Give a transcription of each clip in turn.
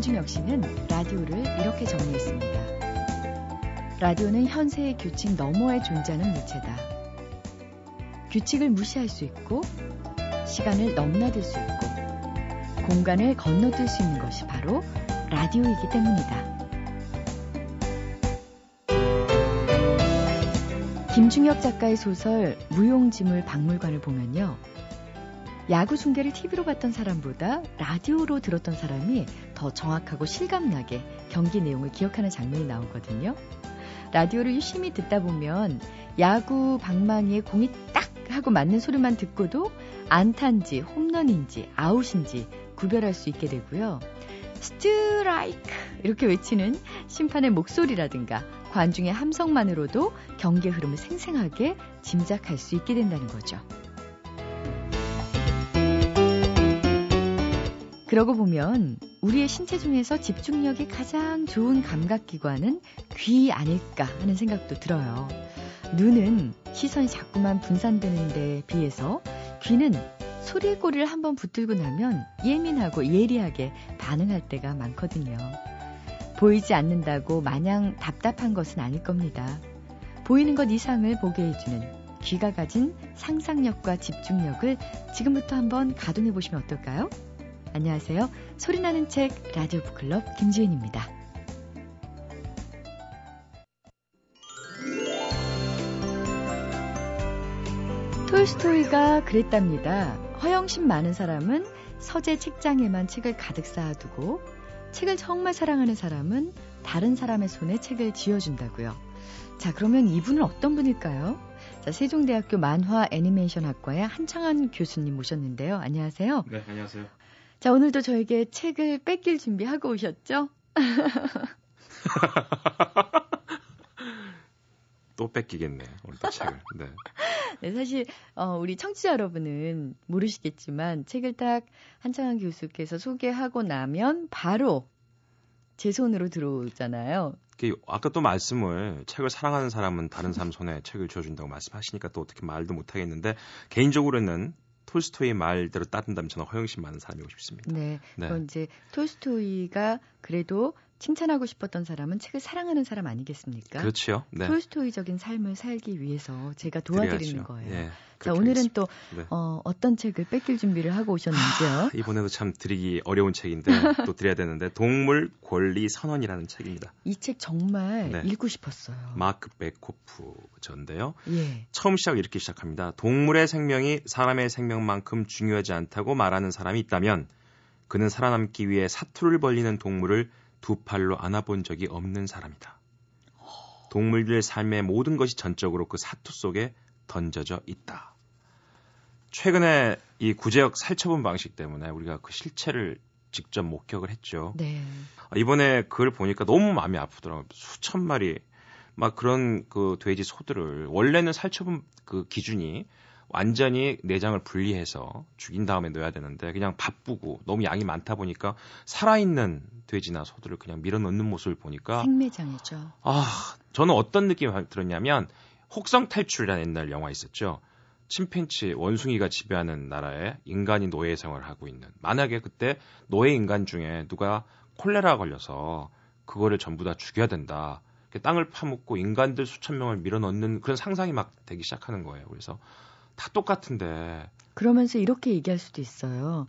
김준혁 씨는 라디오를 이렇게 정리했습니다. 라디오는 현세의 규칙 너머에 존재하는 물체다. 규칙을 무시할 수 있고, 시간을 넘나들 수 있고, 공간을 건너뛸 수 있는 것이 바로 라디오이기 때문이다. 김중혁 작가의 소설 무용지물 박물관을 보면요. 야구 중계를 TV로 봤던 사람보다 라디오로 들었던 사람이 더 정확하고 실감나게 경기 내용을 기억하는 장면이 나오거든요. 라디오를 유심히 듣다 보면 야구 방망이에 공이 딱 하고 맞는 소리만 듣고도 안타인지 홈런인지 아웃인지 구별할 수 있게 되고요. 스트라이크 이렇게 외치는 심판의 목소리라든가 관중의 함성만으로도 경기의 흐름을 생생하게 짐작할 수 있게 된다는 거죠. 그러고 보면 우리의 신체 중에서 집중력이 가장 좋은 감각기관은 귀 아닐까 하는 생각도 들어요. 눈은 시선이 자꾸만 분산되는 데 비해서 귀는 소리꼬리를 한번 붙들고 나면 예민하고 예리하게 반응할 때가 많거든요. 보이지 않는다고 마냥 답답한 것은 아닐 겁니다. 보이는 것 이상을 보게 해주는 귀가 가진 상상력과 집중력을 지금부터 한번 가동해 보시면 어떨까요? 안녕하세요. 소리나는 책 라디오 북클럽 김지은입니다. 톨스토이가 그랬답니다. 허영심 많은 사람은 서재 책장에만 책을 가득 쌓아두고 책을 정말 사랑하는 사람은 다른 사람의 손에 책을 쥐어준다고요. 자, 그러면 이분은 어떤 분일까요? 자, 세종대학교 만화 애니메이션 학과의 한창한 교수님 모셨는데요. 안녕하세요. 네, 안녕하세요. 자, 오늘도 저에게 책을 뺏길 준비하고 오셨죠? 또 뺏기겠네, 오늘도 책을. 네. 네, 사실, 어, 우리 청취자 여러분은 모르시겠지만, 책을 딱 한창한 교수께서 소개하고 나면 바로 제 손으로 들어오잖아요. 아까 또 말씀을 책을 사랑하는 사람은 다른 사람 손에 책을 쥐어준다고 말씀하시니까 또 어떻게 말도 못하겠는데, 개인적으로는 톨스토이 말대로 따른다면 저는 허영심 많은 사람이고 싶습니다. 네. 네. 이제 톨스토이가 그래도 칭찬하고 싶었던 사람은 책을 사랑하는 사람 아니겠습니까? 그렇죠. 네. 톨스토이적인 삶을 살기 위해서 제가 도와드리는 그래야죠. 거예요. 예, 자, 오늘은 또 네. 어, 어떤 책을 뺏길 준비를 하고 오셨는지요? 하, 이번에도 참 드리기 어려운 책인데 또 드려야 되는데 동물 권리 선언이라는 책입니다. 이 책 정말 네. 읽고 싶었어요. 마크 베코프 전데요. 예. 처음 시작 이렇게 시작합니다. 동물의 생명이 사람의 생명만큼 중요하지 않다고 말하는 사람이 있다면 그는 살아남기 위해 사투를 벌리는 동물을 두 팔로 안아본 적이 없는 사람이다. 동물들의 삶의 모든 것이 전적으로 그 사투 속에 던져져 있다. 최근에 이 구제역 살처분 방식 때문에 우리가 그 실체를 직접 목격을 했죠. 네. 이번에 그걸 보니까 너무 마음이 아프더라고요. 수천 마리 막 그런 그 돼지 소들을 원래는 살처분 그 기준이 완전히 내장을 분리해서 죽인 다음에 넣어야 되는데 그냥 바쁘고 너무 양이 많다 보니까 살아있는 돼지나 소들을 그냥 밀어넣는 모습을 보니까 생매장이죠. 아 저는 어떤 느낌이 들었냐면 혹성 탈출이라는 옛날 영화 있었죠. 침팬치 원숭이가 지배하는 나라에 인간이 노예 생활을 하고 있는 만약에 그때 노예 인간 중에 누가 콜레라 걸려서 그거를 전부 다 죽여야 된다. 땅을 파묻고 인간들 수천 명을 밀어넣는 그런 상상이 막 되기 시작하는 거예요. 그래서 다 똑같은데. 그러면서 이렇게 얘기할 수도 있어요.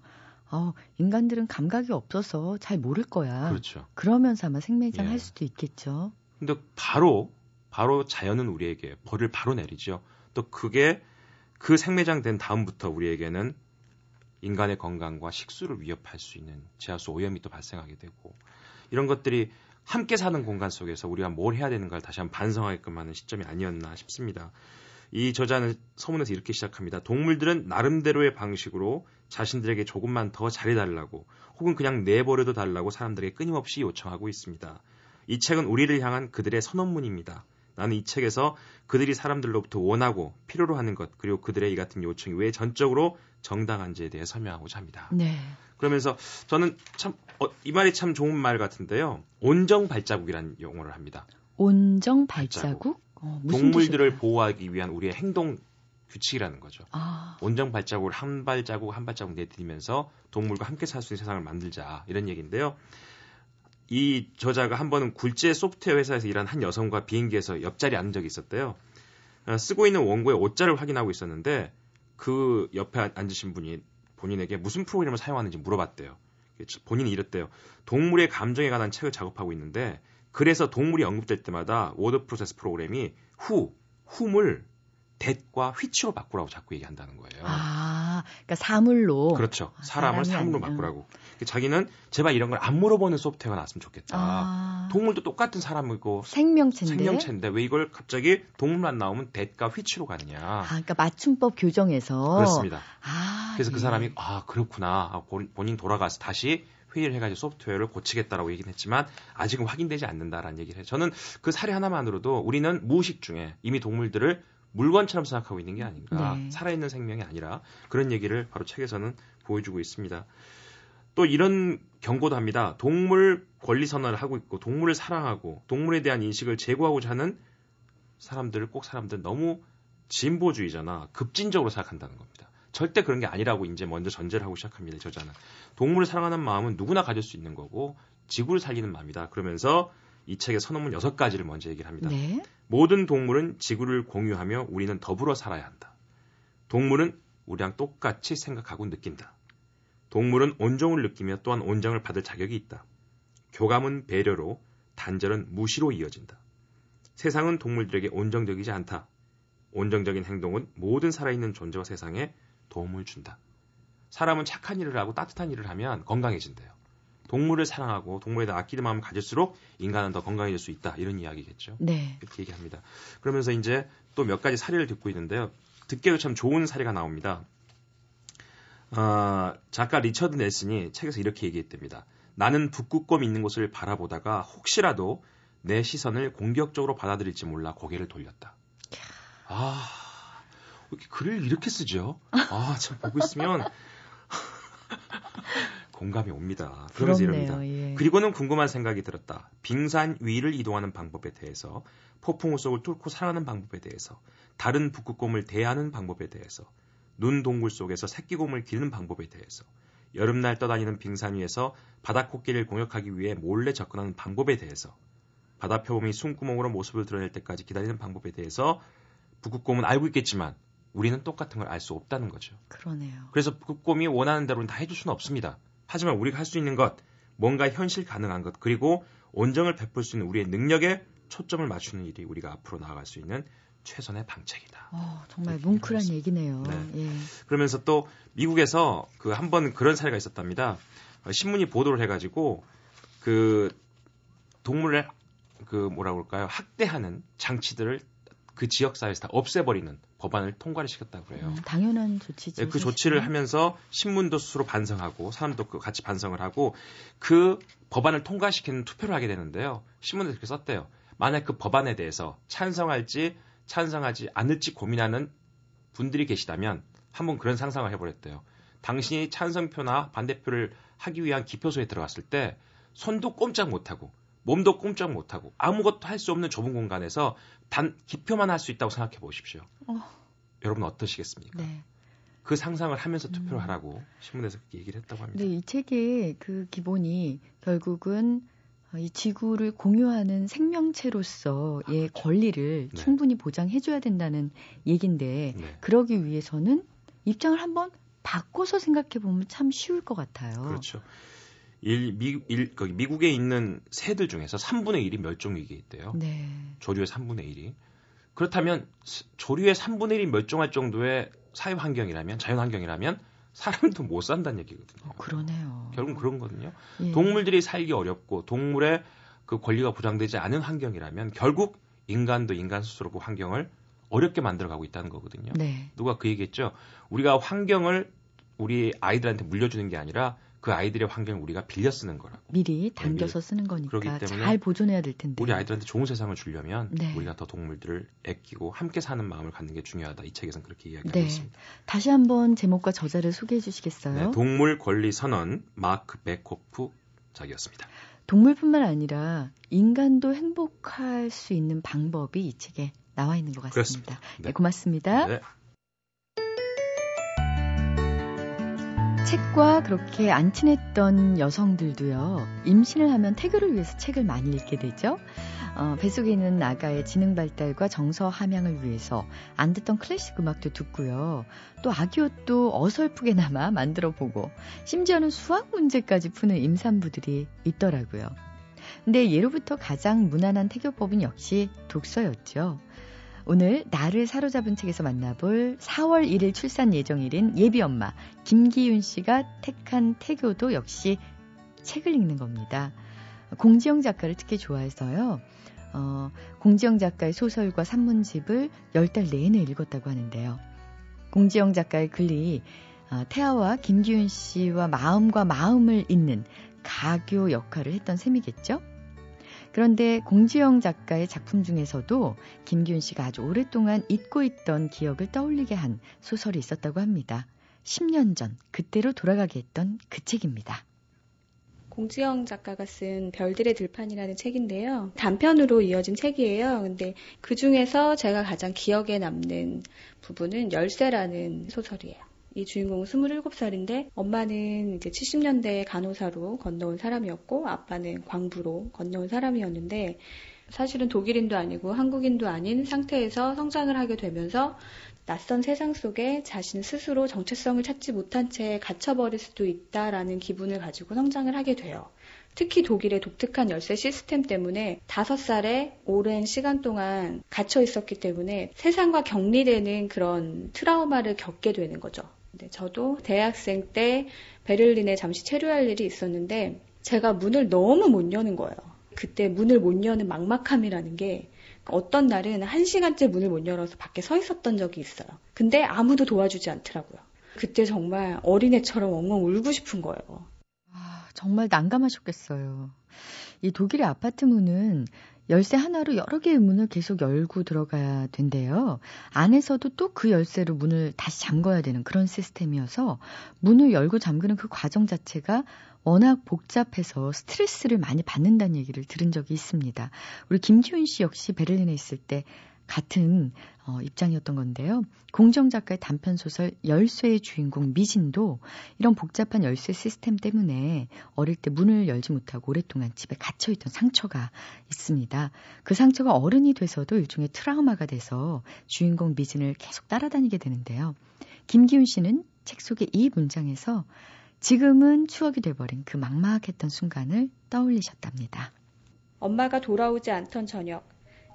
어, 인간들은 감각이 없어서 잘 모를 거야. 그렇죠. 그러면서 아마 생매장 예. 할 수도 있겠죠. 근데 바로, 바로 자연은 우리에게 벌을 바로 내리죠. 또 그게 그 생매장 된 다음부터 우리에게는 인간의 건강과 식수를 위협할 수 있는 지하수 오염이 또 발생하게 되고 이런 것들이 함께 사는 공간 속에서 우리가 뭘 해야 되는가를 다시 한번 반성하게끔 하는 시점이 아니었나 싶습니다. 이 저자는 서문에서 이렇게 시작합니다. 동물들은 나름대로의 방식으로 자신들에게 조금만 더 잘해달라고 혹은 그냥 내버려도 달라고 사람들에게 끊임없이 요청하고 있습니다. 이 책은 우리를 향한 그들의 선언문입니다. 나는 이 책에서 그들이 사람들로부터 원하고 필요로 하는 것 그리고 그들의 이 같은 요청이 왜 전적으로 정당한지에 대해 설명하고자 합니다. 네. 그러면서 저는 참이 말이 참 좋은 말 같은데요. 온정 발자국이라는 용어를 합니다. 온정 발자국? 발자국? 어, 동물들을 뜻일까요? 보호하기 위한 우리의 행동 규칙이라는 거죠. 아. 온정 발자국을 한 발자국 한 발자국 내디디면서 동물과 함께 살 수 있는 세상을 만들자 이런 얘기인데요. 이 저자가 한 번은 굴지의 소프트웨어 회사에서 일한 한 여성과 비행기에서 옆자리에 앉은 적이 있었대요. 어, 쓰고 있는 원고의 오자를 확인하고 있었는데 그 옆에 앉으신 분이 본인에게 무슨 프로그램을 사용하는지 물어봤대요. 본인이 이랬대요. 동물의 감정에 관한 책을 작업하고 있는데 그래서 동물이 언급될 때마다 word process 프로그램이 who, whom을 that과 which로 바꾸라고 자꾸 얘기한다는 거예요. 아, 그러니까 사물로. 그렇죠. 아, 사람을 사물로 아니면. 바꾸라고. 자기는 제발 이런 걸 안 물어보는 소프트웨어가 나왔으면 좋겠다. 아. 동물도 똑같은 사람이고 생명체인데. 생명체인데 왜 이걸 갑자기 동물만 나오면 댓과 휘치로 가느냐. 아, 그러니까 맞춤법 교정에서. 그렇습니다. 아, 그래서 그 예. 그 사람이 아 그렇구나. 본인 돌아가서 다시 회의를 해가지고 소프트웨어를 고치겠다라고 얘기는 했지만 아직은 확인되지 않는다라는 얘기를 해요. 저는 그 사례 하나만으로도 우리는 무의식 중에 이미 동물들을 물건처럼 생각하고 있는 게 아닌가. 네. 살아있는 생명이 아니라 그런 얘기를 바로 책에서는 보여주고 있습니다. 또 이런 경고도 합니다. 동물 권리 선언을 하고 있고 동물을 사랑하고 동물에 대한 인식을 제고하고자 하는 사람들을 꼭 사람들 너무 진보주의자나 급진적으로 생각한다는 겁니다. 절대 그런 게 아니라고 이제 먼저 전제를 하고 시작합니다. 저자는 동물을 사랑하는 마음은 누구나 가질 수 있는 거고 지구를 살리는 마음이다. 그러면서 이 책의 선언문 여섯 가지를 먼저 얘기를 합니다. 네. 모든 동물은 지구를 공유하며 우리는 더불어 살아야 한다. 동물은 우리랑 똑같이 생각하고 느낀다. 동물은 온정을 느끼며 또한 온정을 받을 자격이 있다. 교감은 배려로, 단절은 무시로 이어진다. 세상은 동물들에게 온정적이지 않다. 온정적인 행동은 모든 살아있는 존재와 세상에 도움을 준다. 사람은 착한 일을 하고 따뜻한 일을 하면 건강해진대요. 동물을 사랑하고 동물에 대해 아끼는 마음을 가질수록 인간은 더 건강해질 수 있다. 이런 이야기겠죠. 네. 이렇게 얘기합니다. 그러면서 이제 또 몇 가지 사례를 듣고 있는데요. 듣기에도 참 좋은 사례가 나옵니다. 어, 작가 리처드 넬슨이 책에서 이렇게 얘기했답니다. 나는 북극곰 있는 곳을 바라보다가 혹시라도 내 시선을 공격적으로 받아들일지 몰라 고개를 돌렸다. 아, 이렇게 글을 이렇게 쓰죠? 아, 참 보고 있으면 공감이 옵니다. 그러면서 이럽니다. 예. 그리고는 궁금한 생각이 들었다. 빙산 위를 이동하는 방법에 대해서, 폭풍우 속을 뚫고 살아가는 방법에 대해서, 다른 북극곰을 대하는 방법에 대해서, 눈 동굴 속에서 새끼곰을 기르는 방법에 대해서, 여름날 떠다니는 빙산 위에서 바다코끼리를 공격하기 위해 몰래 접근하는 방법에 대해서, 바다 표범이 숨구멍으로 모습을 드러낼 때까지 기다리는 방법에 대해서 북극곰은 알고 있겠지만 우리는 똑같은 걸 알 수 없다는 거죠. 그러네요. 그래서 북극곰이 원하는 대로는 다 해줄 수는 없습니다. 하지만 우리가 할 수 있는 것, 뭔가 현실 가능한 것, 그리고 온정을 베풀 수 있는 우리의 능력에 초점을 맞추는 일이 우리가 앞으로 나아갈 수 있는 최선의 방책이다. 어, 정말 뭉클한 얘기네요. 네. 예. 그러면서 또 미국에서 그 한 번 그런 사례가 있었답니다. 어, 신문이 보도를 해가지고 그 동물을 그 뭐라 그럴까요 학대하는 장치들을 그 지역 사회에서 다 없애버리는 법안을 통과를 시켰다고 그래요. 음, 당연한 조치죠. 네, 그 조치를 하면서 신문도 스스로 반성하고 사람도 그 같이 반성을 하고 그 법안을 통과시키는 투표를 하게 되는데요. 신문에 그렇게 썼대요. 만약 그 법안에 대해서 찬성할지 찬성하지 않을지 고민하는 분들이 계시다면 한번 그런 상상을 해보랬대요. 당신이 찬성표나 반대표를 하기 위한 기표소에 들어갔을 때 손도 꼼짝 못하고 몸도 꼼짝 못하고 아무것도 할 수 없는 좁은 공간에서 단 기표만 할 수 있다고 생각해 보십시오. 어. 여러분 어떠시겠습니까? 네. 그 상상을 하면서 투표를 음. 하라고 신문에서 그렇게 얘기를 했다고 합니다. 네, 이 책의 그 기본이 결국은 이 지구를 공유하는 생명체로서의 아. 권리를 네. 충분히 보장해줘야 된다는 얘긴데 네. 그러기 위해서는 입장을 한번 바꿔서 생각해 보면 참 쉬울 것 같아요. 그렇죠. 일, 미, 일, 거기 미국에 있는 새들 중에서 3분의 1이 멸종 위기에 있대요. 네. 조류의 3분의 1이. 그렇다면 조류의 3분의 1이 멸종할 정도의 사회 환경이라면 자연 환경이라면 사람도 못 산다는 얘기거든요. 어, 그러네요. 결국 그런 거거든요. 예. 동물들이 살기 어렵고 동물의 그 권리가 보장되지 않은 환경이라면 결국 인간도 인간 스스로 그 환경을 어렵게 만들어가고 있다는 거거든요. 네. 누가 그 얘기했죠. 우리가 환경을 우리 아이들한테 물려주는 게 아니라 그 아이들의 환경을 우리가 빌려 쓰는 거라고. 미리 담겨서 쓰는 거니까 잘 보존해야 될 텐데. 우리 아이들한테 좋은 세상을 주려면 네. 우리가 더 동물들을 아끼고 함께 사는 마음을 갖는 게 중요하다. 이 책에서는 그렇게 이야기하고 네. 있습니다. 다시 한번 제목과 저자를 소개해 주시겠어요? 네, 동물 권리 선언 마크 베코프 작이었습니다. 동물뿐만 아니라 인간도 행복할 수 있는 방법이 이 책에 나와 있는 것 같습니다. 네. 네, 고맙습니다. 책과 그렇게 안 친했던 여성들도요, 임신을 하면 태교를 위해서 책을 많이 읽게 되죠. 어, 뱃속에 있는 아가의 지능 발달과 정서 함양을 위해서 안 듣던 클래식 음악도 듣고요. 또 아기 옷도 어설프게나마 만들어 보고, 심지어는 수학 문제까지 푸는 임산부들이 있더라고요. 근데 예로부터 가장 무난한 태교법은 역시 독서였죠. 오늘 나를 사로잡은 책에서 만나볼 4월 1일 출산 예정일인 예비 엄마 김기윤 씨가 택한 태교도 역시 책을 읽는 겁니다. 공지영 작가를 특히 좋아해서요. 어, 공지영 작가의 소설과 산문집을 열달 내내 읽었다고 하는데요. 공지영 작가의 글이 어, 태아와 김기윤 씨와 마음과 마음을 잇는 가교 역할을 했던 셈이겠죠? 그런데 공지영 작가의 작품 중에서도 김기훈 씨가 아주 오랫동안 잊고 있던 기억을 떠올리게 한 소설이 있었다고 합니다. 10년 전 그때로 돌아가게 했던 그 책입니다. 공지영 작가가 쓴 별들의 들판이라는 책인데요. 단편으로 이어진 책이에요. 근데 그 중에서 제가 가장 기억에 남는 부분은 열쇠라는 소설이에요. 이 주인공은 27살인데 엄마는 이제 70년대 간호사로 건너온 사람이었고 아빠는 광부로 건너온 사람이었는데 사실은 독일인도 아니고 한국인도 아닌 상태에서 성장을 하게 되면서 낯선 세상 속에 자신 스스로 정체성을 찾지 못한 채 갇혀버릴 수도 있다라는 기분을 가지고 성장을 하게 돼요. 특히 독일의 독특한 열쇠 시스템 때문에 다섯 살에 오랜 시간 동안 갇혀 있었기 때문에 세상과 격리되는 그런 트라우마를 겪게 되는 거죠. 네, 저도 대학생 때 베를린에 잠시 체류할 일이 있었는데 제가 문을 너무 못 여는 거예요. 그때 문을 못 여는 막막함이라는 게 어떤 날은 한 시간째 문을 못 열어서 밖에 서 있었던 적이 있어요. 근데 아무도 도와주지 않더라고요. 그때 정말 어린애처럼 엉엉 울고 싶은 거예요. 아, 정말 난감하셨겠어요. 이 독일의 아파트 문은 열쇠 하나로 여러 개의 문을 계속 열고 들어가야 된대요. 안에서도 또 그 열쇠로 문을 다시 잠궈야 되는 그런 시스템이어서 문을 열고 잠그는 그 과정 자체가 워낙 복잡해서 스트레스를 많이 받는다는 얘기를 들은 적이 있습니다. 우리 김지훈 씨 역시 베를린에 있을 때 같은 어, 입장이었던 건데요. 공정 작가의 단편 소설 열쇠의 주인공 미진도 이런 복잡한 열쇠 시스템 때문에 어릴 때 문을 열지 못하고 오랫동안 집에 갇혀 있던 상처가 있습니다. 그 상처가 어른이 돼서도 일종의 트라우마가 돼서 주인공 미진을 계속 따라다니게 되는데요. 김기훈 씨는 책 속의 이 문장에서 지금은 추억이 돼버린 그 막막했던 순간을 떠올리셨답니다. 엄마가 돌아오지 않던 저녁,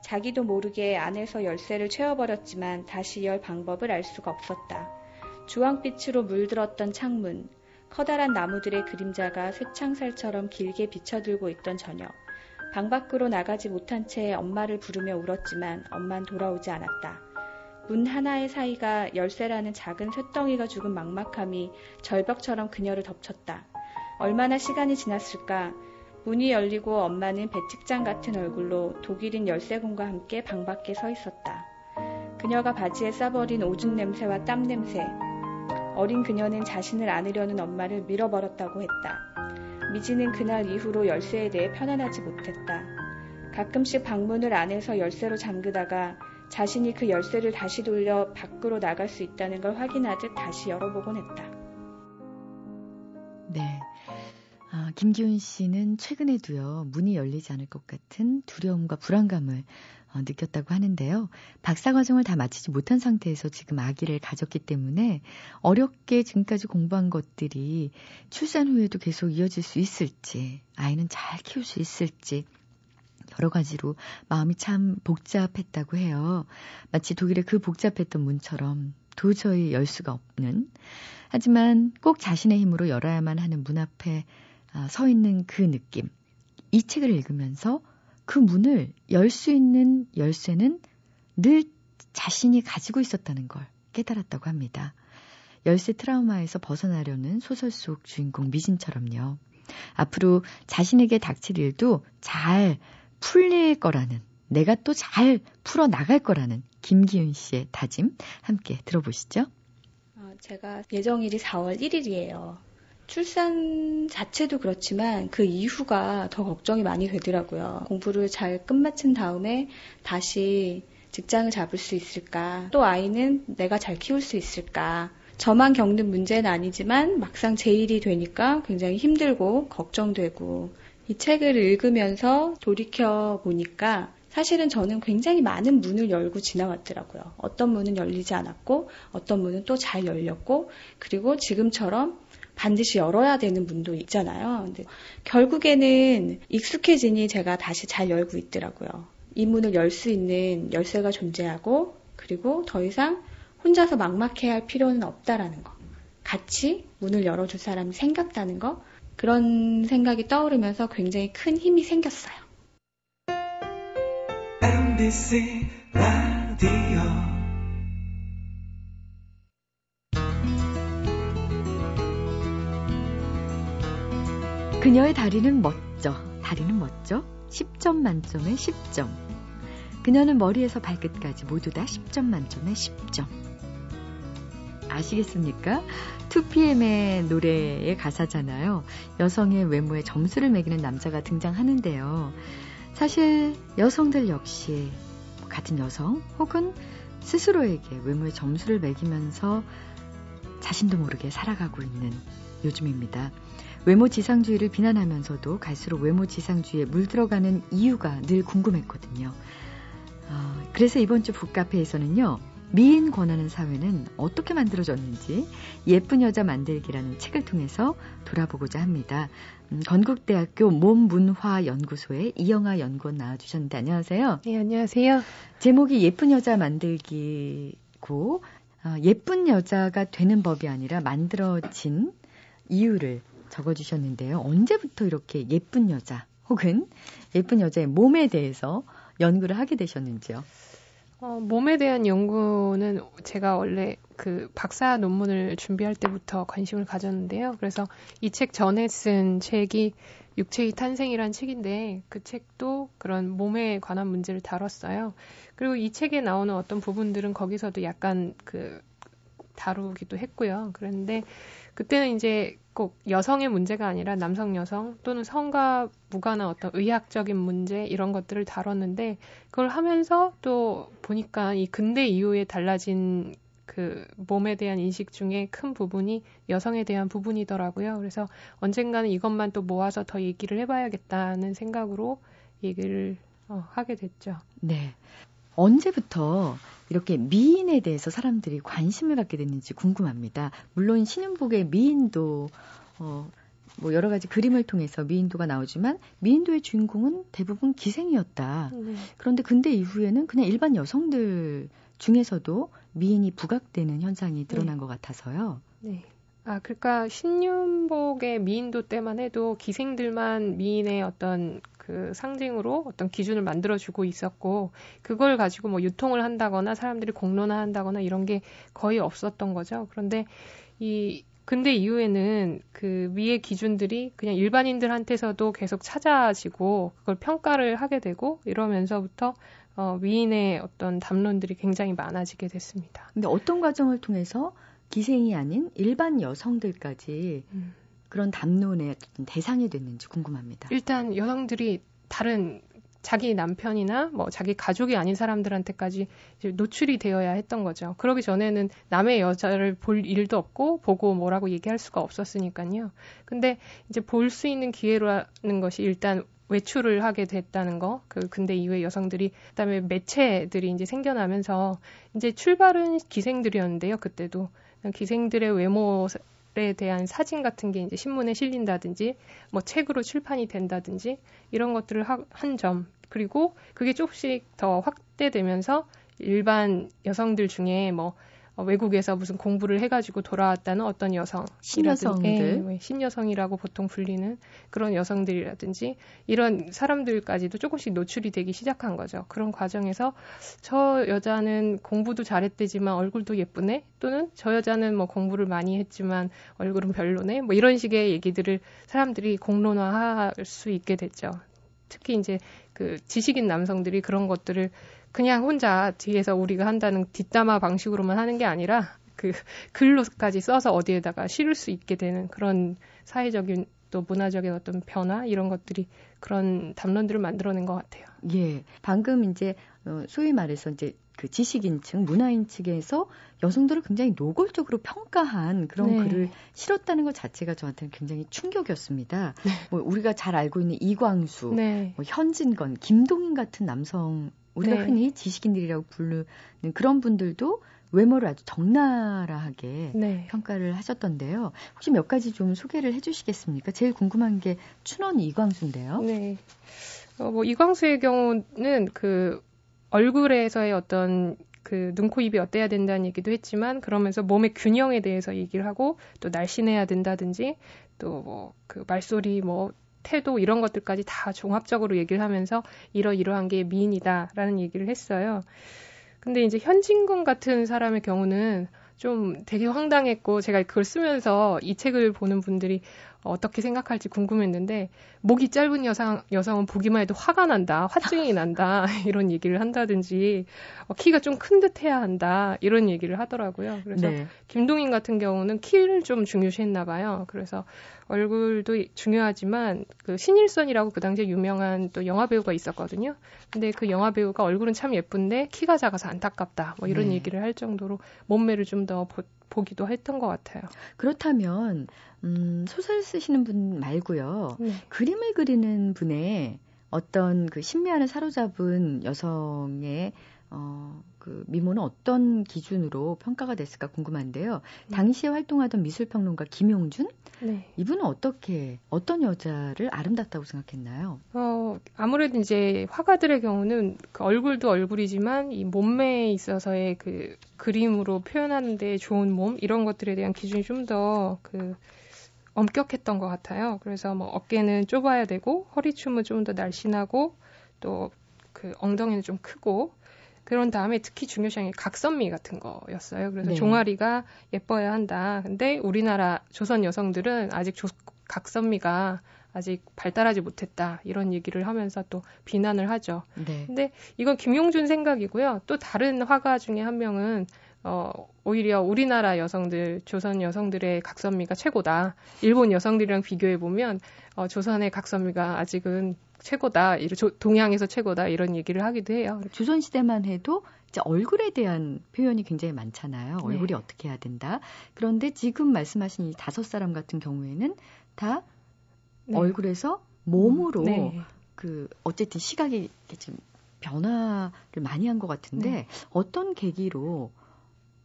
자기도 모르게 안에서 열쇠를 채워버렸지만 다시 열 방법을 알 수가 없었다. 주황빛으로 물들었던 창문, 커다란 나무들의 그림자가 쇠창살처럼 길게 비쳐들고 있던 저녁. 방 밖으로 나가지 못한 채 엄마를 부르며 울었지만 엄만 돌아오지 않았다. 문 하나의 사이가 열쇠라는 작은 쇳덩이가 죽은 막막함이 절벽처럼 그녀를 덮쳤다. 얼마나 시간이 지났을까 문이 열리고 엄마는 배측장 같은 얼굴로 독일인 열쇠공과 함께 방 밖에 서 있었다. 그녀가 바지에 싸버린 오줌 냄새와 땀 냄새. 어린 그녀는 자신을 안으려는 엄마를 밀어버렸다고 했다. 미지는 그날 이후로 열쇠에 대해 편안하지 못했다. 가끔씩 방문을 안에서 열쇠로 잠그다가 자신이 그 열쇠를 다시 돌려 밖으로 나갈 수 있다는 걸 확인하듯 다시 열어보곤 했다. 네. 아, 김기훈 씨는 최근에도요, 문이 열리지 않을 것 같은 두려움과 불안감을 어, 느꼈다고 하는데요. 박사 과정을 다 마치지 못한 상태에서 지금 아기를 가졌기 때문에 어렵게 지금까지 공부한 것들이 출산 후에도 계속 이어질 수 있을지, 아이는 잘 키울 수 있을지, 여러 가지로 마음이 참 복잡했다고 해요. 마치 독일의 그 복잡했던 문처럼 도저히 열 수가 없는. 하지만 꼭 자신의 힘으로 열어야만 하는 문 앞에 아, 서 있는 그 느낌. 이 책을 읽으면서 그 문을 열 수 있는 열쇠는 늘 자신이 가지고 있었다는 걸 깨달았다고 합니다. 열쇠 트라우마에서 벗어나려는 소설 속 주인공 미진처럼요. 앞으로 자신에게 닥칠 일도 잘 풀릴 거라는, 내가 또 잘 풀어 나갈 거라는 김기훈 씨의 다짐 함께 들어보시죠. 어, 제가 예정일이 4월 1일이에요. 출산 자체도 그렇지만 그 이후가 더 걱정이 많이 되더라고요. 공부를 잘 끝마친 다음에 다시 직장을 잡을 수 있을까? 또 아이는 내가 잘 키울 수 있을까? 저만 겪는 문제는 아니지만 막상 제 일이 되니까 굉장히 힘들고 걱정되고 이 책을 읽으면서 돌이켜 보니까 사실은 저는 굉장히 많은 문을 열고 지나왔더라고요. 어떤 문은 열리지 않았고, 어떤 문은 또 잘 열렸고, 그리고 지금처럼 반드시 열어야 되는 문도 있잖아요. 근데 결국에는 익숙해지니 제가 다시 잘 열고 있더라고요. 이 문을 열 수 있는 열쇠가 존재하고, 그리고 더 이상 혼자서 막막해 할 필요는 없다라는 거. 같이 문을 열어줄 사람이 생겼다는 거. 그런 생각이 떠오르면서 굉장히 큰 힘이 생겼어요. MBC 라디오 그녀의 다리는 멋져. 다리는 멋져. 10점 만점에 10점. 그녀는 머리에서 발끝까지 모두 다 10점 만점에 10점. 아시겠습니까? 2PM의 노래의 가사잖아요. 여성의 외모에 점수를 매기는 남자가 등장하는데요. 사실 여성들 역시 같은 여성 혹은 스스로에게 외모에 점수를 매기면서 자신도 모르게 살아가고 있는 요즘입니다. 외모 지상주의를 비난하면서도 갈수록 외모 지상주의에 물들어가는 이유가 늘 궁금했거든요. 어, 그래서 이번 주 북카페에서는요. 미인 권하는 사회는 어떻게 만들어졌는지 예쁜 여자 만들기라는 책을 통해서 돌아보고자 합니다. 음, 건국대학교 몸문화연구소의 이영아 연구원 나와주셨는데 안녕하세요. 네, 안녕하세요. 제목이 예쁜 여자 만들기고 어, 예쁜 여자가 되는 법이 아니라 만들어진 이유를 적어주셨는데요. 언제부터 이렇게 예쁜 여자 혹은 예쁜 여자의 몸에 대해서 연구를 하게 되셨는지요? 어, 몸에 대한 연구는 제가 원래 그 박사 논문을 준비할 때부터 관심을 가졌는데요. 그래서 이 책 전에 쓴 책이 육체의 탄생이란 책인데 그 책도 그런 몸에 관한 문제를 다뤘어요. 그리고 이 책에 나오는 어떤 부분들은 거기서도 약간 그 다루기도 했고요. 그런데 그때는 이제 꼭 여성의 문제가 아니라 남성 여성 또는 성과 무관한 어떤 의학적인 문제 이런 것들을 다뤘는데 그걸 하면서 또 보니까 이 근대 이후에 달라진 그 몸에 대한 인식 중에 큰 부분이 여성에 대한 부분이더라고요. 그래서 언젠가는 이것만 또 모아서 더 얘기를 해봐야겠다는 생각으로 얘기를 어, 하게 됐죠. 네. 언제부터 이렇게 미인에 대해서 사람들이 관심을 갖게 됐는지 궁금합니다. 물론 신윤복의 미인도 어, 뭐 여러 가지 그림을 통해서 미인도가 나오지만 미인도의 주인공은 대부분 기생이었다. 네. 그런데 근대 이후에는 그냥 일반 여성들 중에서도 미인이 부각되는 현상이 드러난 네. 것 같아서요. 네. 아, 그러니까 신윤복의 미인도 때만 해도 기생들만 미인의 어떤 그 상징으로 어떤 기준을 만들어주고 있었고 그걸 가지고 뭐 유통을 한다거나 사람들이 공론화한다거나 이런 게 거의 없었던 거죠. 그런데 이 근데 이후에는 그 위의 기준들이 그냥 일반인들한테서도 계속 찾아지고 그걸 평가를 하게 되고 이러면서부터 어, 위인의 어떤 담론들이 굉장히 많아지게 됐습니다. 근데 어떤 과정을 통해서 기생이 아닌 일반 여성들까지 음. 그런 담론의 대상이 됐는지 궁금합니다. 일단 여성들이 다른 자기 남편이나 뭐 자기 가족이 아닌 사람들한테까지 노출이 되어야 했던 거죠. 그러기 전에는 남의 여자를 볼 일도 없고 보고 뭐라고 얘기할 수가 없었으니까요. 근데 이제 볼 수 있는 기회라는 것이 일단 외출을 하게 됐다는 거. 그 근데 이후에 여성들이 그다음에 매체들이 이제 생겨나면서 이제 출발은 기생들이었는데요. 그때도 기생들의 외모 에 대한 사진 같은 게 이제 신문에 실린다든지 뭐 책으로 출판이 된다든지 이런 것들을 한 점. 그리고 그게 조금씩 더 확대되면서 일반 여성들 중에 뭐 어, 외국에서 무슨 공부를 해가지고 돌아왔다는 어떤 여성, 신여성들, 예, 신여성이라고 보통 불리는 그런 여성들이라든지 이런 사람들까지도 조금씩 노출이 되기 시작한 거죠. 그런 과정에서 저 여자는 공부도 잘했대지만 얼굴도 예쁘네, 또는 저 여자는 뭐 공부를 많이 했지만 얼굴은 별로네, 뭐 이런 식의 얘기들을 사람들이 공론화할 수 있게 됐죠. 특히 이제 그 지식인 남성들이 그런 것들을 그냥 혼자 뒤에서 우리가 한다는 뒷담화 방식으로만 하는 게 아니라 그 글로까지 써서 어디에다가 실을 수 있게 되는 그런 사회적인 또 문화적인 어떤 변화 이런 것들이 그런 담론들을 만들어낸 것 같아요. 예, 방금 이제 어, 소위 말해서 이제 그 지식인층, 문화인 측에서 여성들을 굉장히 노골적으로 평가한 그런 네. 글을 실었다는 것 자체가 저한테는 굉장히 충격이었습니다. 뭐 우리가 잘 알고 있는 이광수, 네. 뭐 현진건, 김동인 같은 남성 우리가 네. 흔히 지식인들이라고 부르는 그런 분들도 외모를 아주 적나라하게 네. 평가를 하셨던데요. 혹시 몇 가지 좀 소개를 해주시겠습니까? 제일 궁금한 게 춘원 이광수인데요. 네. 어, 뭐 이광수의 경우는 그 얼굴에서의 어떤 그 눈, 코, 입이 어때야 된다는 얘기도 했지만 그러면서 몸의 균형에 대해서 얘기를 하고 또 날씬해야 된다든지 또 뭐 그 말소리 뭐 태도 이런 것들까지 다 종합적으로 얘기를 하면서 이러이러한 게 미인이다라는 얘기를 했어요. 근데 이제 현진건 같은 사람의 경우는 좀 되게 황당했고 제가 그걸 쓰면서 이 책을 보는 분들이 어떻게 생각할지 궁금했는데 목이 짧은 여성 여성은 보기만 해도 화가 난다, 화증이 난다 이런 얘기를 한다든지 어, 키가 좀 큰 듯해야 한다 이런 얘기를 하더라고요. 그래서 네. 김동인 같은 경우는 키를 좀 중요시했나 봐요. 그래서 얼굴도 중요하지만 그 신일선이라고 그 당시에 유명한 또 영화 배우가 있었거든요. 근데 그 영화 배우가 얼굴은 참 예쁜데 키가 작아서 안타깝다. 뭐 이런 네. 얘기를 할 정도로 몸매를 좀 더 보기도 했던 것 같아요. 그렇다면 음, 소설 쓰시는 분 말고요. 네. 그림을 그리는 분의 어떤 그 신미안을 사로잡은 여성의 어, 그 미모는 어떤 기준으로 평가가 됐을까 궁금한데요. 당시에 활동하던 미술평론가 김용준 네. 이분은 어떻게 어떤 여자를 아름답다고 생각했나요? 어, 아무래도 이제 화가들의 경우는 그 얼굴도 얼굴이지만 이 몸매에 있어서의 그 그림으로 표현하는 데 좋은 몸 이런 것들에 대한 기준이 좀 더 그 엄격했던 것 같아요. 그래서 뭐 어깨는 좁아야 되고 허리춤은 좀 더 날씬하고 또 그 엉덩이는 좀 크고 그런 다음에 특히 중요시한 게 각선미 같은 거였어요. 그래서 네. 종아리가 예뻐야 한다. 근데 우리나라 조선 여성들은 아직 조, 각선미가 아직 발달하지 못했다. 이런 얘기를 하면서 또 비난을 하죠. 네. 근데 이건 김용준 생각이고요. 또 다른 화가 중에 한 명은 어, 오히려 우리나라 여성들, 조선 여성들의 각선미가 최고다. 일본 여성들이랑 비교해 보면 어, 조선의 각선미가 아직은 최고다. 동양에서 최고다. 이런 얘기를 하기도 해요. 조선 시대만 해도 이제 얼굴에 대한 표현이 굉장히 많잖아요. 얼굴이 네. 어떻게 해야 된다. 그런데 지금 말씀하신 이 다섯 사람 같은 경우에는 다 네. 얼굴에서 몸으로 네. 그 어쨌든 시각이 좀 변화를 많이 한 것 같은데 네. 어떤 계기로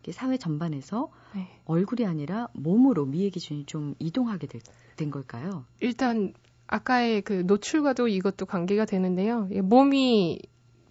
사회 전반에서 네. 얼굴이 아니라 몸으로 미의 기준이 좀 이동하게 되- 된 걸까요? 일단 아까의 그 노출과도 이것도 관계가 되는데요. 이 몸이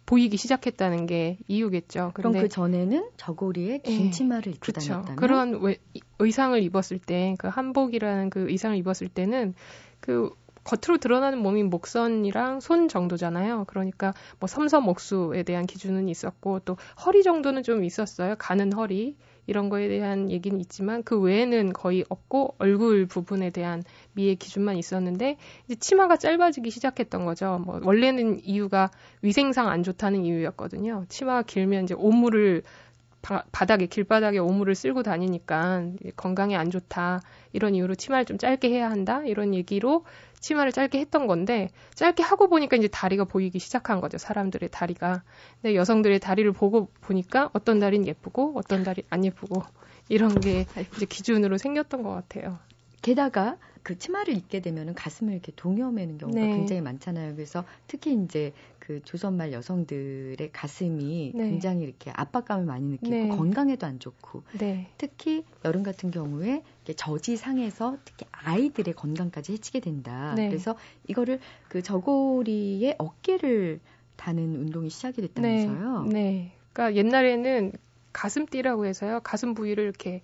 보이기 시작했다는 게 이유겠죠. 그럼 그 전에는 저고리에 긴 예, 치마를 입고 그렇죠. 다녔다면 그런 왜- 이- 의상을 입었을 때, 그 한복이라는 그 의상을 입었을 때는 그 겉으로 드러나는 몸이 목선이랑 손 정도잖아요. 그러니까 뭐 섬섬옥수에 대한 기준은 있었고 또 허리 정도는 좀 있었어요. 가는 허리 이런 거에 대한 얘기는 있지만 그 외에는 거의 없고 얼굴 부분에 대한 미의 기준만 있었는데 이제 치마가 짧아지기 시작했던 거죠. 뭐 원래는 이유가 위생상 안 좋다는 이유였거든요. 치마가 길면 이제 오물을 바, 바닥에 길바닥에 오물을 쓸고 다니니까 건강에 안 좋다 이런 이유로 치마를 좀 짧게 해야 한다 이런 얘기로 치마를 짧게 했던 건데 짧게 하고 보니까 이제 다리가 보이기 시작한 거죠 사람들의 다리가 근데 여성들의 다리를 보고 보니까 어떤 다리는 예쁘고 어떤 다리 안 예쁘고 이런 게 이제 기준으로 생겼던 것 같아요. 게다가 그 치마를 입게 되면은 가슴을 이렇게 동여매는 경우가 네. 굉장히 많잖아요. 그래서 특히 이제 그 조선말 여성들의 가슴이 네. 굉장히 이렇게 압박감을 많이 느끼고 네. 건강에도 안 좋고 네, 특히 여름 같은 경우에 이렇게 저지 상에서 특히 아이들의 건강까지 해치게 된다. 네. 그래서 이거를 그 저고리의 어깨를 다는 운동이 시작이 됐다면서요. 네, 네. 그러니까 옛날에는 가슴띠라고 해서요. 가슴 부위를 이렇게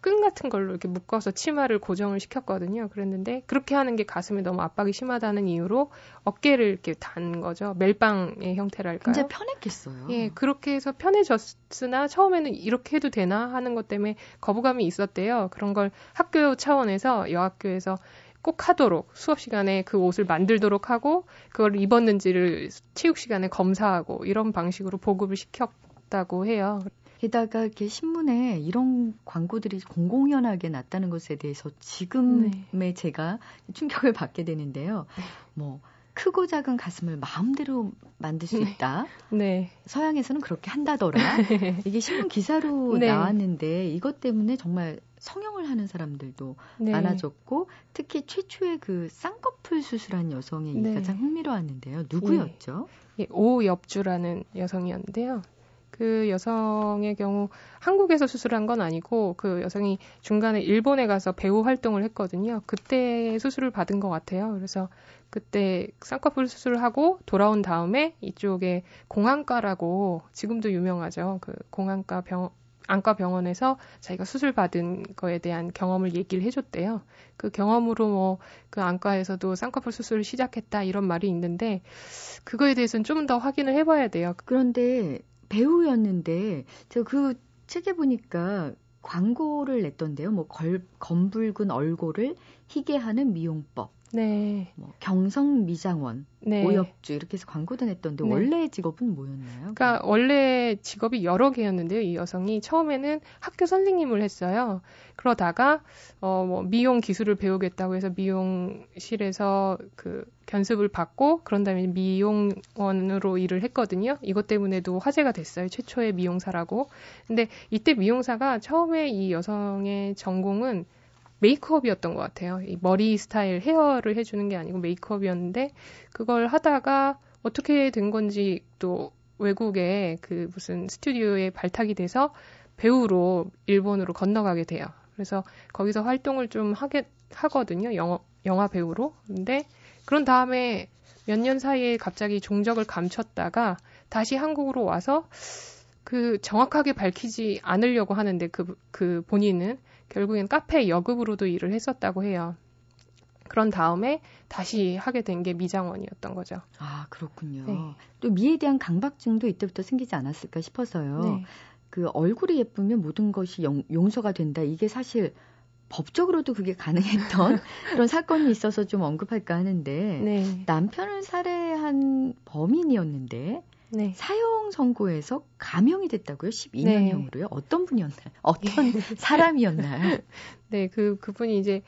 끈 같은 걸로 이렇게 묶어서 치마를 고정을 시켰거든요. 그랬는데 그렇게 하는 게 가슴에 너무 압박이 심하다는 이유로 어깨를 이렇게 단 거죠. 멜빵의 형태랄까요? 굉장히 편했겠어요. 예, 그렇게 해서 편해졌으나 처음에는 이렇게 해도 되나 하는 것 때문에 거부감이 있었대요. 그런 걸 학교 차원에서 여학교에서 꼭 하도록 수업 시간에 그 옷을 만들도록 하고 그걸 입었는지를 체육 시간에 검사하고 이런 방식으로 보급을 시켰다고 해요. 게다가 이렇게 신문에 이런 광고들이 공공연하게 났다는 것에 대해서 지금의 네. 제가 충격을 받게 되는데요. 뭐 크고 작은 가슴을 마음대로 만들 수 네. 있다. 네. 서양에서는 그렇게 한다더라. 이게 신문 기사로 네. 나왔는데 이것 때문에 정말 성형을 하는 사람들도 네. 많아졌고 특히 최초의 그 쌍꺼풀 수술한 여성의 네. 참 흥미로웠는데요. 누구였죠? 예, 오엽주라는 여성이었는데요. 그 여성의 경우 한국에서 수술한 건 아니고 그 여성이 중간에 일본에 가서 배우 활동을 했거든요. 그때 수술을 받은 것 같아요. 그래서 그때 쌍꺼풀 수술을 하고 돌아온 다음에 이쪽에 공안과라고 지금도 유명하죠. 그 공안과 병 안과 병원에서 자기가 수술 받은 거에 대한 경험을 얘기를 해줬대요. 그 경험으로 뭐 그 안과에서도 쌍꺼풀 수술을 시작했다 이런 말이 있는데 그거에 대해서는 좀 더 확인을 해봐야 돼요. 그런데 배우였는데 저 그 책에 보니까 광고를 냈던데요. 뭐 걸, 검붉은 얼굴을 희게 하는 미용법, 네, 뭐 경성 미장원, 네. 오엽주 이렇게 해서 광고도 냈던데 네. 원래 직업은 뭐였나요? 그러니까 원래 직업이 여러 개였는데요. 이 여성이 처음에는 학교 선생님을 했어요. 그러다가 어뭐 미용 기술을 배우겠다고 해서 미용실에서 그 견습을 받고 그런 다음에 미용원으로 일을 했거든요. 이것 때문에도 화제가 됐어요. 최초의 미용사라고. 근데 이때 미용사가 처음에 이 여성의 전공은 메이크업이었던 것 같아요. 이 머리 스타일, 헤어를 해주는 게 아니고 메이크업이었는데 그걸 하다가 어떻게 된 건지 또 외국에 그 무슨 스튜디오에 발탁이 돼서 배우로 일본으로 건너가게 돼요. 그래서 거기서 활동을 좀 하게 하거든요. 영어, 영화 배우로. 근데 그런 다음에 몇 년 사이에 갑자기 종적을 감췄다가 다시 한국으로 와서 그 정확하게 밝히지 않으려고 하는데 그, 그 본인은 결국엔 카페 여급으로도 일을 했었다고 해요. 그런 다음에 다시 하게 된 게 미장원이었던 거죠. 아 그렇군요. 네. 또 미에 대한 강박증도 이때부터 생기지 않았을까 싶어서요. 네. 그 얼굴이 예쁘면 모든 것이 용, 용서가 된다. 이게 사실 법적으로도 그게 가능했던 그런 사건이 있어서 좀 언급할까 하는데 네. 남편을 살해한 범인이었는데 네. 사형 선고에서 감형이 됐다고요? 12년형으로요? 네. 어떤 분이었나요? 어떤 사람이었나요? 네, 그, 그분이 이제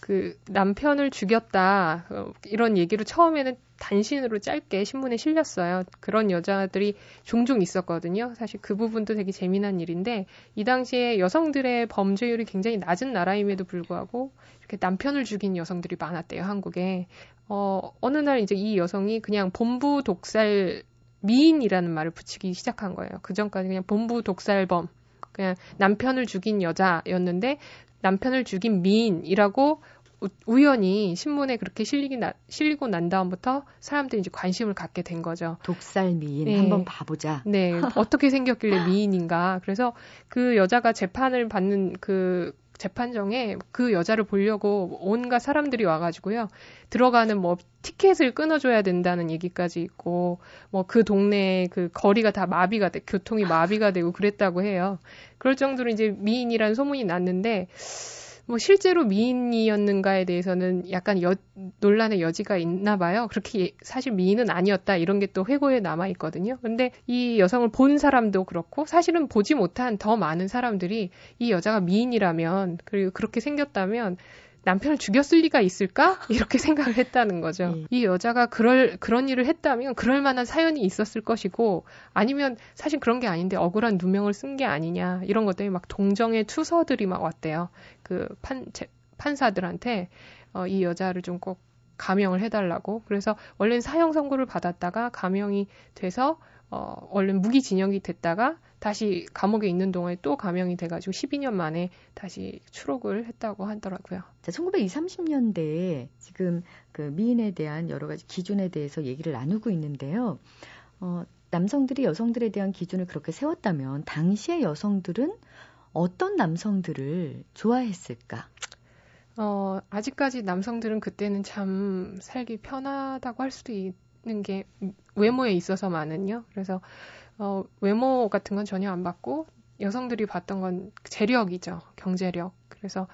그 남편을 죽였다. 어, 이런 얘기로 처음에는 단신으로 짧게 신문에 실렸어요. 그런 여자들이 종종 있었거든요. 사실 그 부분도 되게 재미난 일인데 이 당시에 여성들의 범죄율이 굉장히 낮은 나라임에도 불구하고 이렇게 남편을 죽인 여성들이 많았대요, 한국에. 어, 어느 날 이제 이 여성이 그냥 본부 독살 미인이라는 말을 붙이기 시작한 거예요. 그 전까지 그냥 본부 독살범, 그냥 남편을 죽인 여자였는데 남편을 죽인 미인이라고 우- 우연히 신문에 그렇게 실리기 나, 실리고 난 다음부터 사람들이 이제 관심을 갖게 된 거죠. 독살 미인 네. 한번 봐보자. 네, 어떻게 생겼길래 미인인가. 그래서 그 여자가 재판을 받는 그 재판정에 그 여자를 보려고 온갖 사람들이 와가지고요. 들어가는 뭐 티켓을 끊어줘야 된다는 얘기까지 있고, 뭐 그 동네에 그 거리가 다 마비가 돼, 교통이 마비가 되고 그랬다고 해요. 그럴 정도로 이제 미인이라는 소문이 났는데, 뭐 실제로 미인이었는가에 대해서는 약간 여, 논란의 여지가 있나 봐요. 그렇게 예- 사실 미인은 아니었다 이런 게 또 회고에 남아 있거든요. 근데 이 여성을 본 사람도 그렇고 사실은 보지 못한 더 많은 사람들이 이 여자가 미인이라면 그리고 그렇게 생겼다면 남편을 죽였을 리가 있을까? 이렇게 생각을 했다는 거죠. 예. 이 여자가 그럴 그런 일을 했다면 그럴 만한 사연이 있었을 것이고 아니면 사실 그런 게 아닌데 억울한 누명을 쓴 게 아니냐 이런 것 때문에 막 동정의 투서들이 막 왔대요. 그판 판사들한테 어, 이 여자를 좀 꼭 감형을 해달라고. 그래서 원래는 사형 선고를 받았다가 감형이 돼서 어, 원래 무기징역이 됐다가 다시 감옥에 있는 동안에 또 감형이 돼가지고 12년 만에 다시 추록을 했다고 하더라고요. 자, 1920, 30년대에 지금 그 미인에 대한 여러 가지 기준에 대해서 얘기를 나누고 있는데요. 어, 남성들이 여성들에 대한 기준을 그렇게 세웠다면 당시의 여성들은 어떤 남성들을 좋아했을까? 어, 아직까지 남성들은 그때는 참 살기 편하다고 할 수도 있 는 게 외모에 있어서만은요. 그래서 어, 외모 같은 건 전혀 안 봤고 여성들이 봤던 건 재력이죠. 경제력. 그래서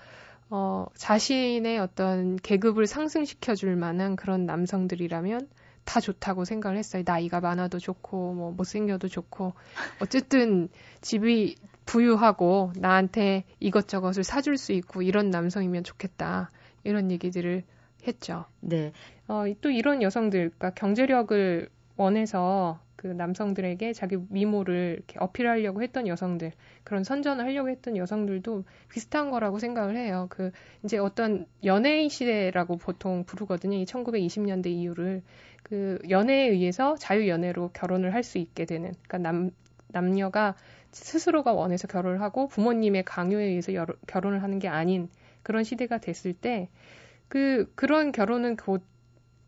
어, 자신의 어떤 계급을 상승시켜 줄 만한 그런 남성들이라면 다 좋다고 생각을 했어요. 나이가 많아도 좋고 뭐 못생겨도 좋고 어쨌든 집이 부유하고 나한테 이것저것을 사줄 수 있고 이런 남성이면 좋겠다. 이런 얘기들을 했죠. 네. 어, 또 이런 여성들, 그러니까 경제력을 원해서 그 남성들에게 자기 미모를 이렇게 어필하려고 했던 여성들, 그런 선전을 하려고 했던 여성들도 비슷한 거라고 생각을 해요. 그 이제 어떤 연예인 시대라고 보통 부르거든요. 이 1920년대 이후를 그 연애에 의해서 자유 연애로 결혼을 할 수 있게 되는, 그러니까 남 남녀가 스스로가 원해서 결혼을 하고 부모님의 강요에 의해서 여러, 결혼을 하는 게 아닌 그런 시대가 됐을 때 그 그런 결혼은 곧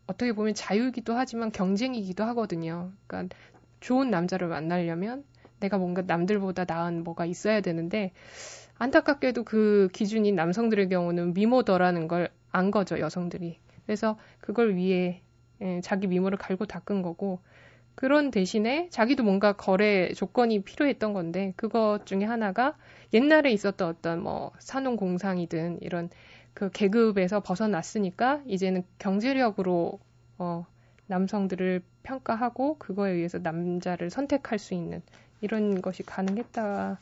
어떻게 보면 자유이기도 하지만 경쟁이기도 하거든요. 그러니까 좋은 남자를 만나려면 내가 뭔가 남들보다 나은 뭐가 있어야 되는데 안타깝게도 그 기준인 남성들의 경우는 미모더라는 걸 안 거죠 여성들이. 그래서 그걸 위해 예, 자기 미모를 갈고 닦은 거고 그런 대신에 자기도 뭔가 거래 조건이 필요했던 건데 그것 중에 하나가 옛날에 있었던 어떤 뭐 산업 공상이든 이런 그 계급에서 벗어났으니까 이제는 경제력으로 어 남성들을 평가하고 그거에 의해서 남자를 선택할 수 있는 이런 것이 가능했다는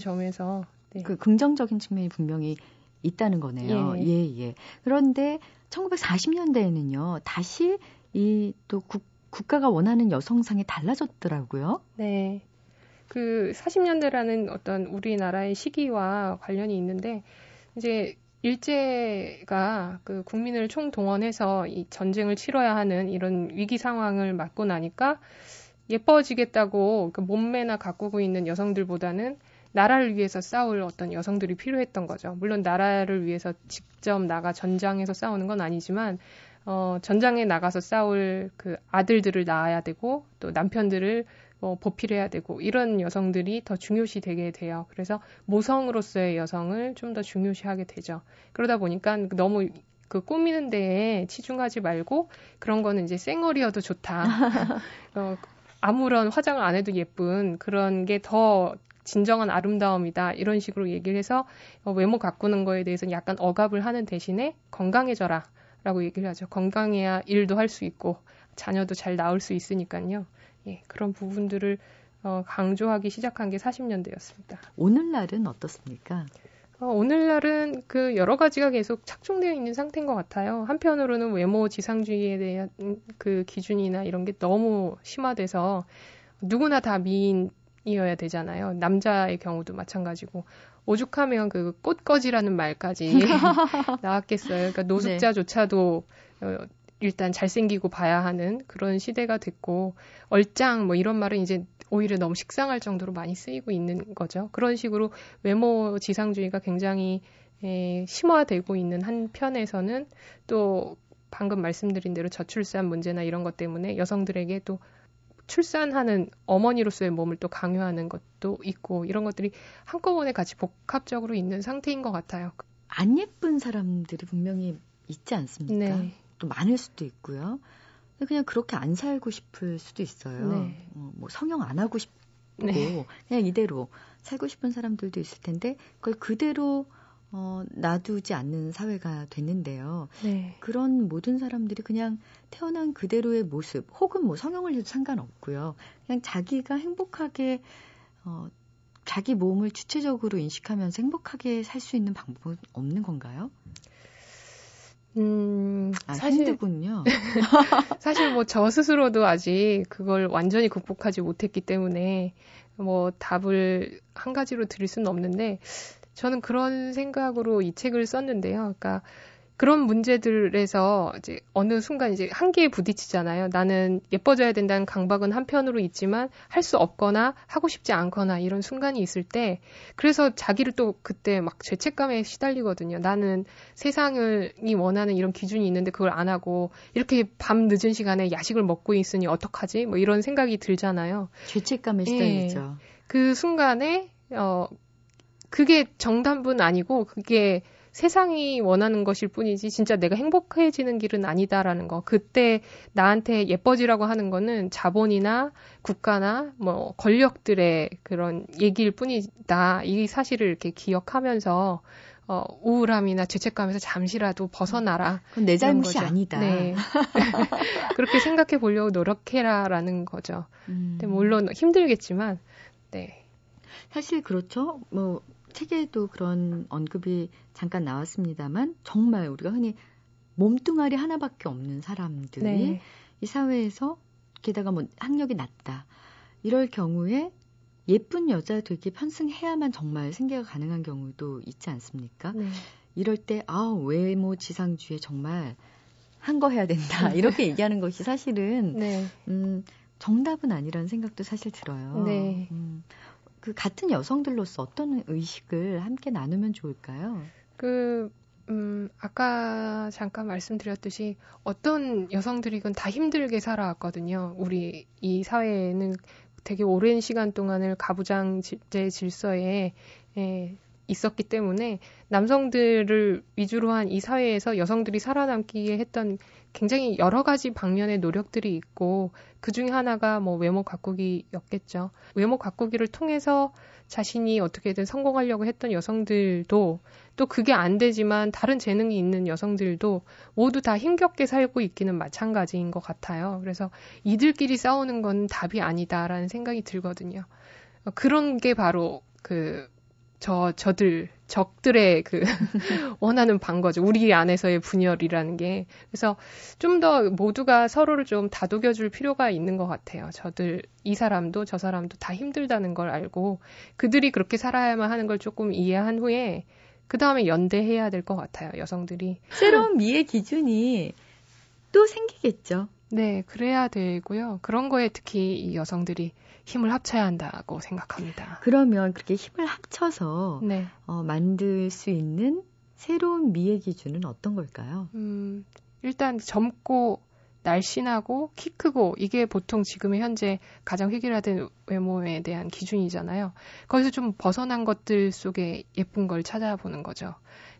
점에서 네. 그 긍정적인 측면이 분명히 있다는 거네요. 예, 예. 예. 그런데 1940년대에는요, 다시 이 또 국가가 원하는 여성상이 달라졌더라고요. 네. 그 40년대라는 어떤 우리나라의 시기와 관련이 있는데, 이제 일제가 그 국민을 총동원해서 이 전쟁을 치러야 하는 이런 위기 상황을 맞고 나니까 예뻐지겠다고 그 몸매나 가꾸고 있는 여성들보다는 나라를 위해서 싸울 어떤 여성들이 필요했던 거죠. 물론 나라를 위해서 직접 나가 전장에서 싸우는 건 아니지만 어, 전장에 나가서 싸울 그 아들들을 낳아야 되고 또 남편들을 뭐 보필 해야 되고 이런 여성들이 더 중요시 되게 돼요. 그래서 모성으로서의 여성을 좀 더 중요시하게 되죠. 그러다 보니까 너무 그 꾸미는 데에 치중하지 말고 그런 거는 이제 쌩얼이어도 좋다. 어, 아무런 화장을 안 해도 예쁜 그런 게 더 진정한 아름다움이다. 이런 식으로 얘기를 해서 어, 외모 가꾸는 거에 대해서 약간 억압을 하는 대신에 건강해져라. 라고 얘기를 하죠. 건강해야 일도 할 수 있고 자녀도 잘 나올 수 있으니까요. 예, 그런 부분들을 어, 강조하기 시작한 게 40년대였습니다. 오늘날은 어떻습니까? 어, 오늘날은 그 여러 가지가 계속 착종되어 있는 상태인 것 같아요. 한편으로는 외모 지상주의에 대한 그 기준이나 이런 게 너무 심화돼서 누구나 다 미인이어야 되잖아요. 남자의 경우도 마찬가지고 오죽하면 그 꽃거지라는 말까지 나왔겠어요. 그러니까 노숙자조차도 어, 일단 잘생기고 봐야 하는 그런 시대가 됐고 얼짱 뭐 이런 말은 이제 오히려 너무 식상할 정도로 많이 쓰이고 있는 거죠. 그런 식으로 외모 지상주의가 굉장히 에, 심화되고 있는 한편에서는 또 방금 말씀드린 대로 저출산 문제나 이런 것 때문에 여성들에게 또 출산하는 어머니로서의 몸을 또 강요하는 것도 있고 이런 것들이 한꺼번에 같이 복합적으로 있는 상태인 것 같아요. 안 예쁜 사람들이 분명히 있지 않습니까? 네. 또 많을 수도 있고요. 그냥 그렇게 안 살고 싶을 수도 있어요. 네. 어, 뭐 성형 안 하고 싶고 네. 그냥 이대로 살고 싶은 사람들도 있을 텐데 그걸 그대로 어, 놔두지 않는 사회가 됐는데요. 네. 그런 모든 사람들이 그냥 태어난 그대로의 모습, 혹은 뭐 성형을 해도 상관없고요. 그냥 자기가 행복하게, 어, 자기 몸을 주체적으로 인식하면서 행복하게 살 수 있는 방법은 없는 건가요? 음, 아, 사실, 힘들군요. 사실 뭐 저 스스로도 아직 그걸 완전히 극복하지 못했기 때문에 뭐 답을 한 가지로 드릴 수는 없는데 저는 그런 생각으로 이 책을 썼는데요. 그러니까 그런 문제들에서 이제 어느 순간 이제 한계에 부딪히잖아요. 나는 예뻐져야 된다는 강박은 한편으로 있지만 할 수 없거나 하고 싶지 않거나 이런 순간이 있을 때 그래서 자기를 또 그때 막 죄책감에 시달리거든요. 나는 세상이 원하는 이런 기준이 있는데 그걸 안 하고 이렇게 밤 늦은 시간에 야식을 먹고 있으니 어떡하지? 뭐 이런 생각이 들잖아요. 죄책감에 시달리죠. 예. 그 순간에 어 그게 정답은 아니고 그게 세상이 원하는 것일 뿐이지 진짜 내가 행복해지는 길은 아니다라는 거. 그때 나한테 예뻐지라고 하는 거는 자본이나 국가나 뭐 권력들의 그런 얘기일 뿐이다. 이 사실을 이렇게 기억하면서 어, 우울함이나 죄책감에서 잠시라도 벗어나라. 그건 내 잘못이 거죠. 아니다. 네. 그렇게 생각해 보려고 노력해라라는 거죠. 음. 물론 힘들겠지만, 네. 사실 그렇죠. 뭐 책에도 그런 언급이 잠깐 나왔습니다만 정말 우리가 흔히 몸뚱아리 하나밖에 없는 사람들이 네. 이 사회에서 게다가 뭐 학력이 낮다 이럴 경우에 예쁜 여자 되기 편승해야만 정말 생계가 가능한 경우도 있지 않습니까? 네. 이럴 때, 아, 외모 지상주의에 정말 한 거 해야 된다. 이렇게 얘기하는 것이 사실은, 네. 음, 정답은 아니라는 생각도 사실 들어요. 네. 음, 그 같은 여성들로서 어떤 의식을 함께 나누면 좋을까요? 그, 음, 아까 잠깐 말씀드렸듯이 어떤 여성들이건 다 힘들게 살아왔거든요. 우리 이 사회에는 되게 오랜 시간 동안을 가부장제 질서에 예, 있었기 때문에 남성들을 위주로 한 이 사회에서 여성들이 살아남기에 했던 굉장히 여러 가지 방면의 노력들이 있고 그 중에 하나가 뭐 외모 가꾸기였겠죠. 외모 가꾸기를 통해서 자신이 어떻게든 성공하려고 했던 여성들도 또 그게 안 되지만 다른 재능이 있는 여성들도 모두 다 힘겹게 살고 있기는 마찬가지인 것 같아요. 그래서 이들끼리 싸우는 건 답이 아니다라는 생각이 들거든요. 그런 게 바로 그 저, 저들, 적들의 그, 원하는 방거죠. 우리 안에서의 분열이라는 게. 그래서 좀 더 모두가 서로를 좀 다독여줄 필요가 있는 것 같아요. 저들, 이 사람도 저 사람도 다 힘들다는 걸 알고, 그들이 그렇게 살아야만 하는 걸 조금 이해한 후에, 그 다음에 연대해야 될 것 같아요. 여성들이. 새로운 미의 기준이 또 생기겠죠. 네, 그래야 되고요. 그런 거에 특히 이 여성들이 힘을 합쳐야 한다고 생각합니다. 그러면 그렇게 힘을 합쳐서 네. 어, 만들 수 있는 새로운 미의 기준은 어떤 걸까요? 음, 일단 젊고 날씬하고 키 크고 이게 보통 지금의 현재 가장 획일화된 외모에 대한 기준이잖아요. 거기서 좀 벗어난 것들 속에 예쁜 걸 찾아보는 거죠.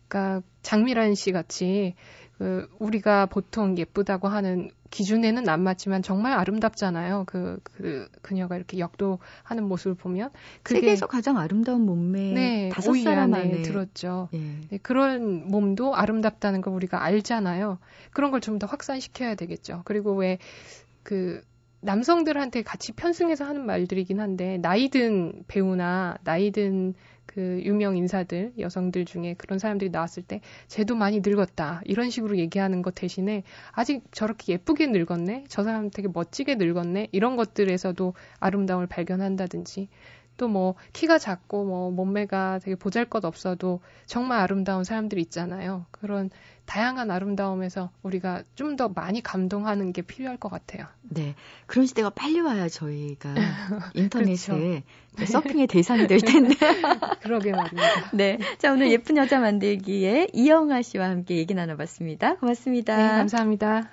그러니까 장미란 씨 같이 그 우리가 보통 예쁘다고 하는 기준에는 안 맞지만 정말 아름답잖아요. 그, 그 그녀가 이렇게 역도하는 모습을 보면 그게 세계에서 가장 아름다운 몸매 네, 다섯 사람 안에 들었죠. 예. 네, 그런 몸도 아름답다는 걸 우리가 알잖아요. 그런 걸 좀 더 확산시켜야 되겠죠. 그리고 왜그 남성들한테 같이 편승해서 하는 말들이긴 한데 나이든 배우나 나이든 그 유명 인사들 여성들 중에 그런 사람들이 나왔을 때 쟤도 많이 늙었다. 이런 식으로 얘기하는 것 대신에 아직 저렇게 예쁘게 늙었네? 저 사람 되게 멋지게 늙었네? 이런 것들에서도 아름다움을 발견한다든지 또 뭐 키가 작고 뭐 몸매가 되게 보잘 것 없어도 정말 아름다운 사람들이 있잖아요. 그런 다양한 아름다움에서 우리가 좀 더 많이 감동하는 게 필요할 것 같아요. 네. 그런 시대가 빨리 와야 저희가 인터넷에 그렇죠. 서핑의 대상이 될 텐데. 그러게 말입니다. 네. 자, 오늘 예쁜 여자 만들기에 이영아 씨와 함께 얘기 나눠봤습니다. 고맙습니다. 네, 감사합니다.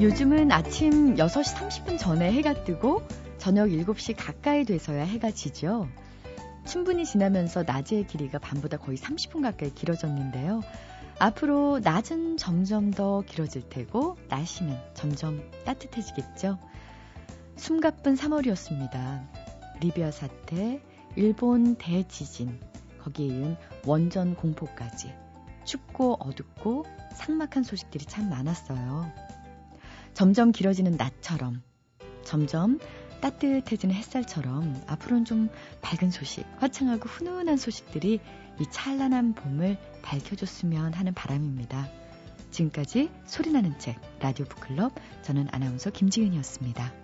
요즘은 아침 6시 30분 전에 해가 뜨고 저녁 7시 가까이 돼서야 해가 지죠. 충분히 지나면서 낮의 길이가 밤보다 거의 30분 가까이 길어졌는데요. 앞으로 낮은 점점 더 길어질 테고 날씨는 점점 따뜻해지겠죠. 숨가쁜 3월이었습니다. 리비아 사태, 일본 대지진, 거기에 이은 원전 공포까지 춥고 어둡고 삭막한 소식들이 참 많았어요. 점점 길어지는 낮처럼 점점 따뜻해지는 햇살처럼 앞으로는 좀 밝은 소식, 화창하고 훈훈한 소식들이 이 찬란한 봄을 밝혀줬으면 하는 바람입니다. 지금까지 소리나는 책 라디오 북클럽 저는 아나운서 김지은이었습니다.